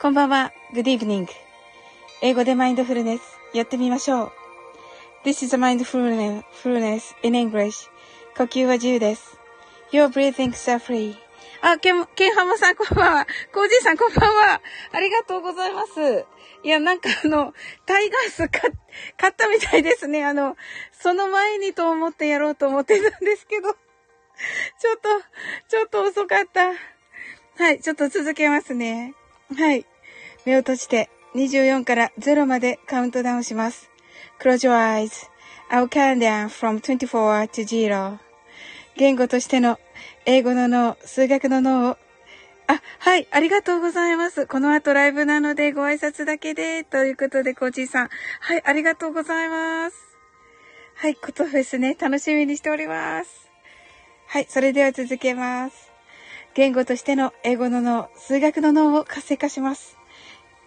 こんばんは。Good evening. 英語でマインドフルネスやってみましょう。This is a mindfulness in English. 呼吸は自由です。You're breathing is free. あ、ケン、ケンハモさんこんばんは。コージーさんこんばんは。ありがとうございます。いや、なんかあの、タイガース買ったみたいですね。あの、その前にと思ってやろうと思ってたんですけど。ちょっと、ちょっと遅かった。はい、ちょっと続けますね。はい。目を閉じて24から0までカウントダウンします。Close your eyes.I'll count down from 24 to 0. 言語としての英語の脳、数学の脳をあ、はい、ありがとうございます。この後ライブなのでご挨拶だけで、ということで、コーチーさん。はい、ありがとうございます。はい、ことフェスね、楽しみにしております。はい、それでは続けます。言語としての英語の脳、数学の脳を活性化します。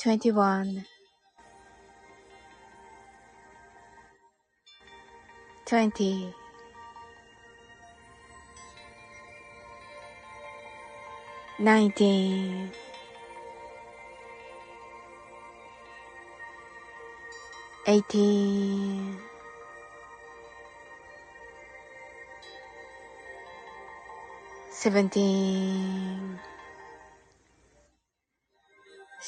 twenty-one, twenty, nineteen, eighteen, seventeen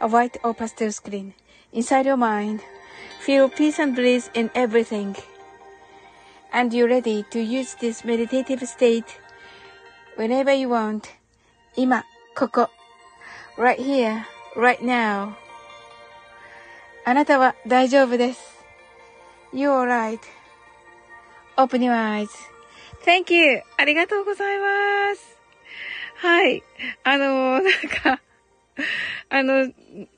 a white or pastel screen inside your mind. Feel peace and bliss in everything. And you're ready to use this meditative state whenever you want. 今、ここ。right here, right now. あなたは大丈夫です。 You're right.Open your eyes.Thank you. ありがとうございます。はい。あのー、なんか、 あの、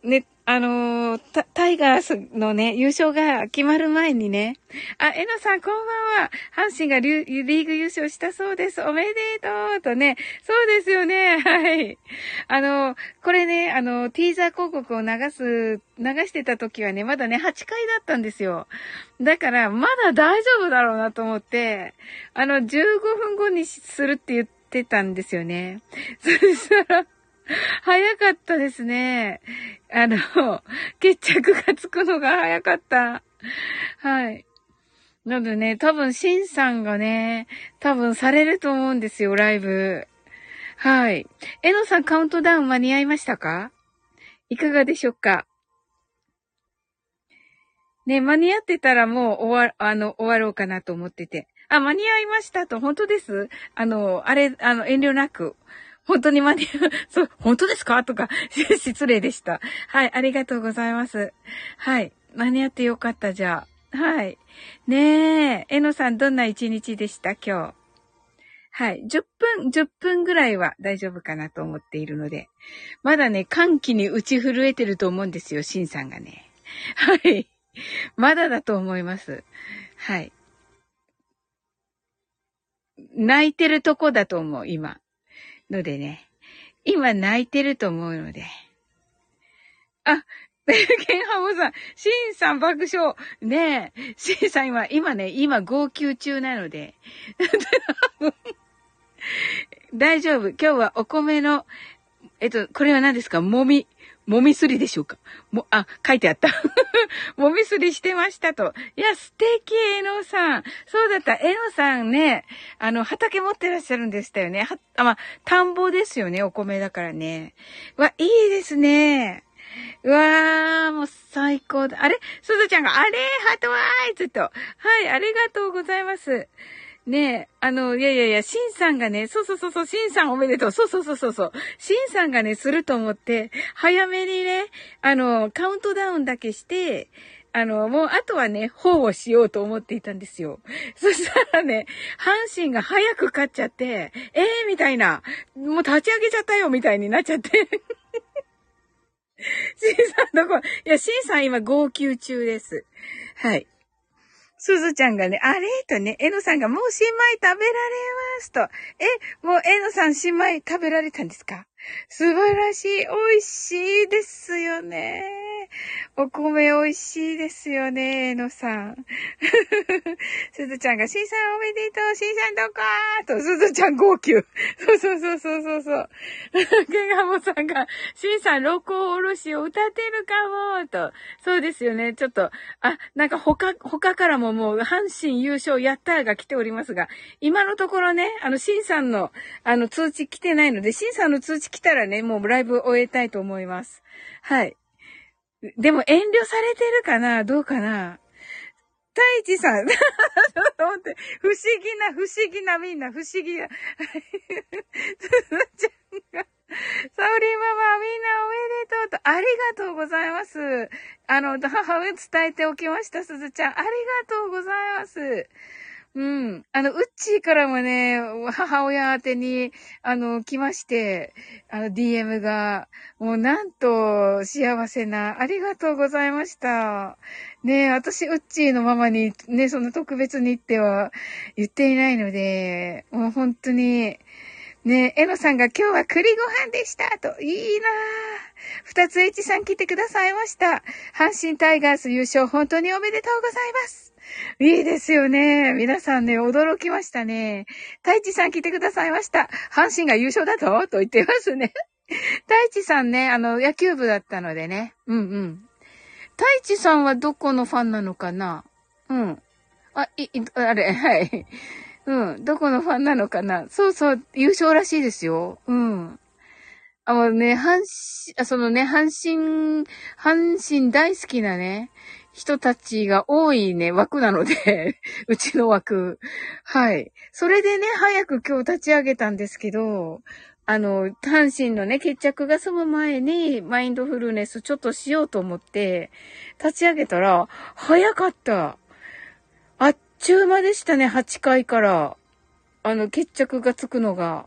ね、あのー、タイガースのね、優勝が決まる前にね、あ、えのさんこんばんは。阪神がリーグ優勝したそうです。おめでとうとね、そうですよね。はい。あの、これね、あの、ティーザー広告を流す、流してた時はね、まだね、8回だったんですよ。だから、まだ大丈夫だろうなと思って、あの、15分後にするって言ってたんですよね。そしたら、早かったですね。あの、決着がつくのが早かった。はい。なのでね、多分、シンさんがね、多分されると思うんですよ、ライブ。はい。えのさんカウントダウン間に合いましたか？いかがでしょうか？ね、間に合ってたらもう終わ、あの、終わろうかなと思ってて。あ、間に合いましたと、本当です？あの、あれ、あの、遠慮なく。本当に間に合う、そう、本当ですか？とか、失礼でした。はい、ありがとうございます。はい、間に合ってよかった、じゃあ。はい。ねえ、えのさん、どんな一日でした？今日。はい。10分、10分ぐらいは大丈夫かなと思っているので。まだね、歓喜に打ち震えてると思うんですよ、シンさんがね。はい。まだだと思います。はい。泣いてるとこだと思う、今。のでね、今泣いてると思うので。あ、ケンハモさん、シンさん爆笑。ねえ、シンさん今、今ね、今号泣中なので。大丈夫。今日はお米の、えっと、これは何ですか？もみ。もみすりでしょうか？も、あ、書いてあった。もみすりしてましたと。いや、素敵、えのさん。そうだった。えのさんね、あの、畑持ってらっしゃるんでしたよね。は、あ、ま、田んぼですよね。お米だからね。わ、いいですね。うわー、もう最高だ。あれ？すずちゃんが、あれ？ハートワーイずっと。はい、ありがとうございます。ねえ、あの、いやいやいや、シンさんがね、そうそうそうそう、シンさんおめでとう。そうそうそうそうそう。シンさんがね、すると思って、早めにね、あの、カウントダウンだけして、あの、もう、あとはね、方をしようと思っていたんですよ。そしたらね、阪神が早く勝っちゃって、ええー、みたいな、もう立ち上げちゃったよ、みたいになっちゃって。シンさんどこ、いや、シンさん今号泣中です。はい。すずちゃんがね、あれ？とね、えのさんがもう新米食べられますと。え、もうえのさん新米食べられたんですか？素晴らしい。美味しいですよね。お米美味しいですよね、のさん。すずちゃんが、しんさんおめでとう、しんさんどこ？ーと、すずちゃん号泣。そうそうそうそうそうそう。けがもさんが、しんさん六甲おろしを歌ってるかもと。そうですよね。ちょっと、あ、なんか他、他からももう、阪神優勝やったーが来ておりますが、今のところね、あの、しんさんの、あの、通知来てないので、しんさんの通知来たらね、もうライブ終えたいと思います。はい。でも遠慮されてるかな？どうかな？太一さん。ちょっと待って。不思議な、不思議な、みんな、不思議な。つちゃんが。サオリーママ、みんなおめでとうと、ありがとうございます。あの、母親伝えておきました、すずちゃん。ありがとうございます。うん。あの、うっちーからもね、母親宛てに、あの、来まして、あの、DM が、もうなんと幸せな、ありがとうございました。ね私、うっちーのママに、ね、その特別にっては言っていないので、もう本当に、ねえ、のさんが今日は栗ご飯でしたと、いいなぁ。二つ H さん来てくださいました。阪神タイガース優勝本当におめでとうございます。いいですよね。皆さんね、驚きましたね。太一さん来てくださいました。阪神が優勝だとと言ってますね。太一さんね、あの、野球部だったのでね。うんうん。太一さんはどこのファンなのかな？うん。あ、い、あれ、はい。うん。どこのファンなのかな？そうそう、優勝らしいですよ。うん。あのね、阪神、そのね、阪神、阪神大好きなね、人たちが多いね、枠なので うちの枠。はい。それでね、早く今日立ち上げたんですけど、あの、単身のね、決着が済む前に、マインドフルネスちょっとしようと思って、立ち上げたら、早かった。あっちゅう間でしたね、8回から。あの、決着がつくのが。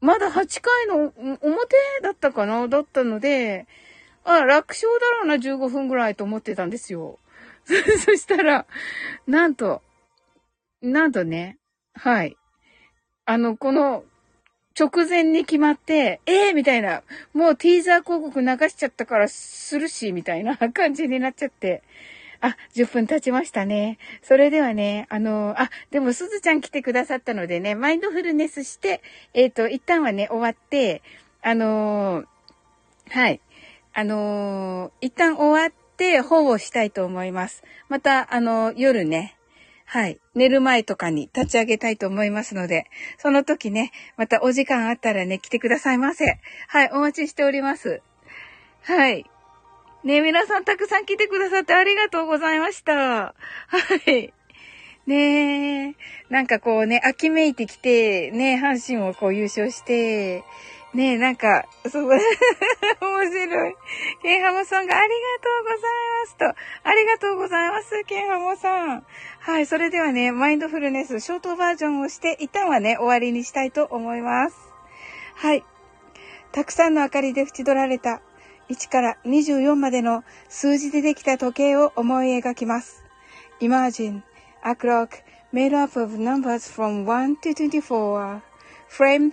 まだ8回の表だったかなだったので、あ、楽勝だろうな、15分ぐらいと思ってたんですよ。そしたら、なんと、なんとね、はい。あの、この、直前に決まって、ええー、みたいな、もうティーザー広告流しちゃったからするし、みたいな 感じになっちゃって。あ、10分経ちましたね。それではね、あの、あ、でもすずちゃん来てくださったのでね、マインドフルネスして、えっ、ー、と、一旦はね、終わって、あのー、はい。あのー、一旦終わって、保護したいと思います。また、あの夜ね、はい。寝る前とかに立ち上げたいと思いますので、その時ね、またお時間あったらね、来てくださいませ。はい。お待ちしております。はい。ね皆さんたくさん来てくださってありがとうございました。はい。ねえ。なんかこうね、秋めいてきて、ね、阪神をこう優勝して、ねえ、なんか、そう、面白い。ケンハモさんがありがとうございますと。ありがとうございます、ケンハモさん。はい、それではね、マインドフルネスショートバージョンをして、一旦はね、終わりにしたいと思います。はい。たくさんの明かりで縁取られた1から24までの数字でできた時計を思い描きます。Imagine a clock made up of numbers from 1 to 24 framed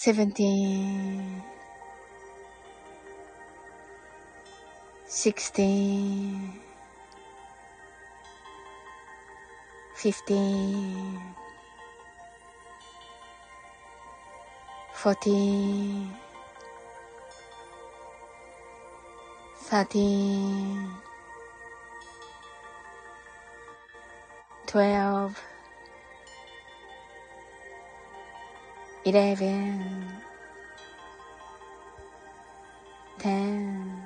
17 16 15 14 13 12 eleven, ten,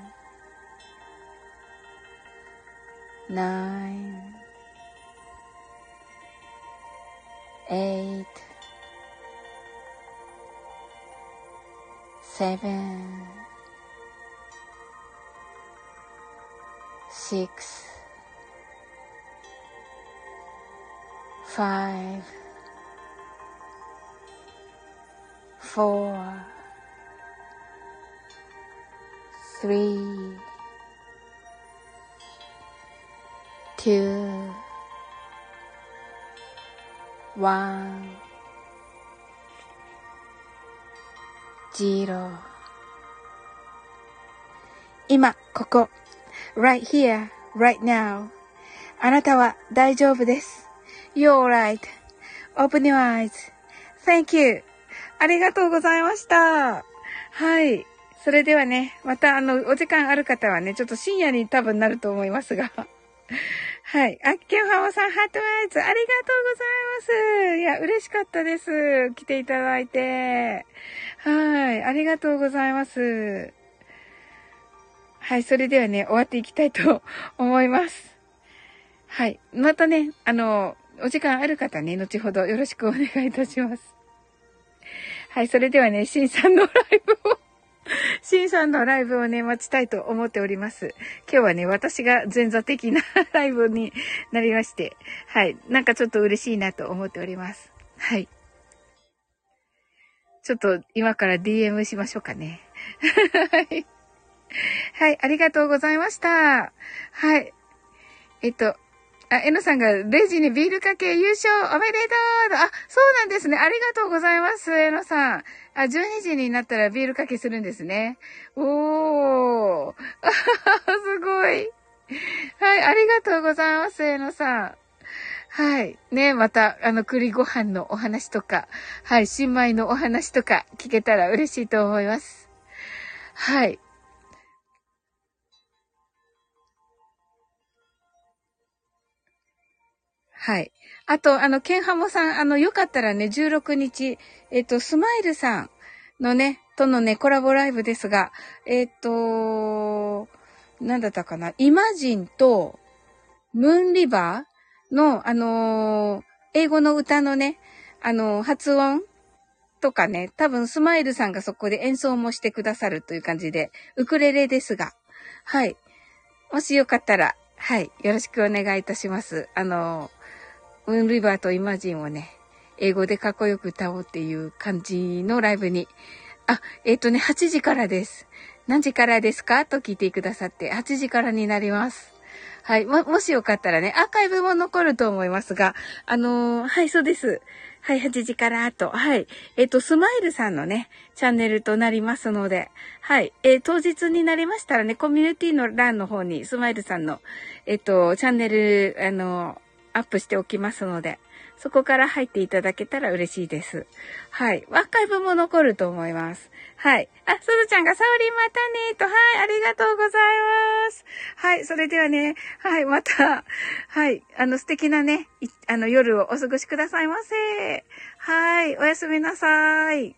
nine, eight, seven, six, five. 4 3 2 1 0今、ここ。right here, right now. あなたは大丈夫です。You're right.Open your eyes.Thank you. ありがとうございました。はい。それではね、またあの、お時間ある方はね、ちょっと深夜に多分なると思いますが。はい。あっけんはまさん、ハートアイズ、ありがとうございます。いや、嬉しかったです。来ていただいて。はい。ありがとうございます。はい。それではね、終わっていきたいと 思います。はい。またね、あの、お時間ある方ね、後ほどよろしくお願いいたします。はい。それではね、シンさんのライブを シンさんのライブをね、待ちたいと思っております。今日はね、私が前座的なライブになりまして、はい。なんかちょっと嬉しいなと思っております。はい。ちょっと今から DM しましょうかね。はい。はい、ありがとうございました。はい。えっと、あ、えのさんがレジにビールかけ優勝おめでとうあ、そうなんですね。ありがとうございます、えのさん。あ、12時になったらビールかけするんですね。おー。すごい。はい、ありがとうございます、えのさん。はい。ね、また、あの、栗ご飯のお話とか、はい、新米のお話とか聞けたら嬉しいと思います。はい。はい。あと、あの、ケンハモさん、あの、よかったらね、16日、えっ、と、スマイルさんのね、とのね、コラボライブですが、えっ、と、なんだったかな、イマジンと、ムーンリバーの、あのー、英語の歌のね、あのー、発音とかね、多分スマイルさんがそこで演奏もしてくださるという感じで、ウクレレですが、はい。もしよかったら、はい、よろしくお願いいたします。あのーウンリバーとイマジンをね、英語でかっこよく歌おうっていう感じのライブに。あ、えっ、ー、とね、8時からです。何時からですか？と聞いてくださって、8時からになります。はい。も、もしよかったらね、アーカイブも残ると思いますが、あのー、はい、そうです。はい、8時からと、はい。えっ、ー、と、スマイルさんのね、チャンネルとなりますので、はい。えー、当日になりましたらね、コミュニティの欄の方に、スマイルさんの、えっ、と、チャンネル、あのアップしておきますので、そこから入っていただけたら嬉しいです。はい。アーカイブも残ると思います。はい。あ、すずちゃんがサオリンまたねと、はい、ありがとうございます。はい、それではね、はい、また、はい、あの素敵なね、あの夜をお過ごしくださいませ。はい、おやすみなさい。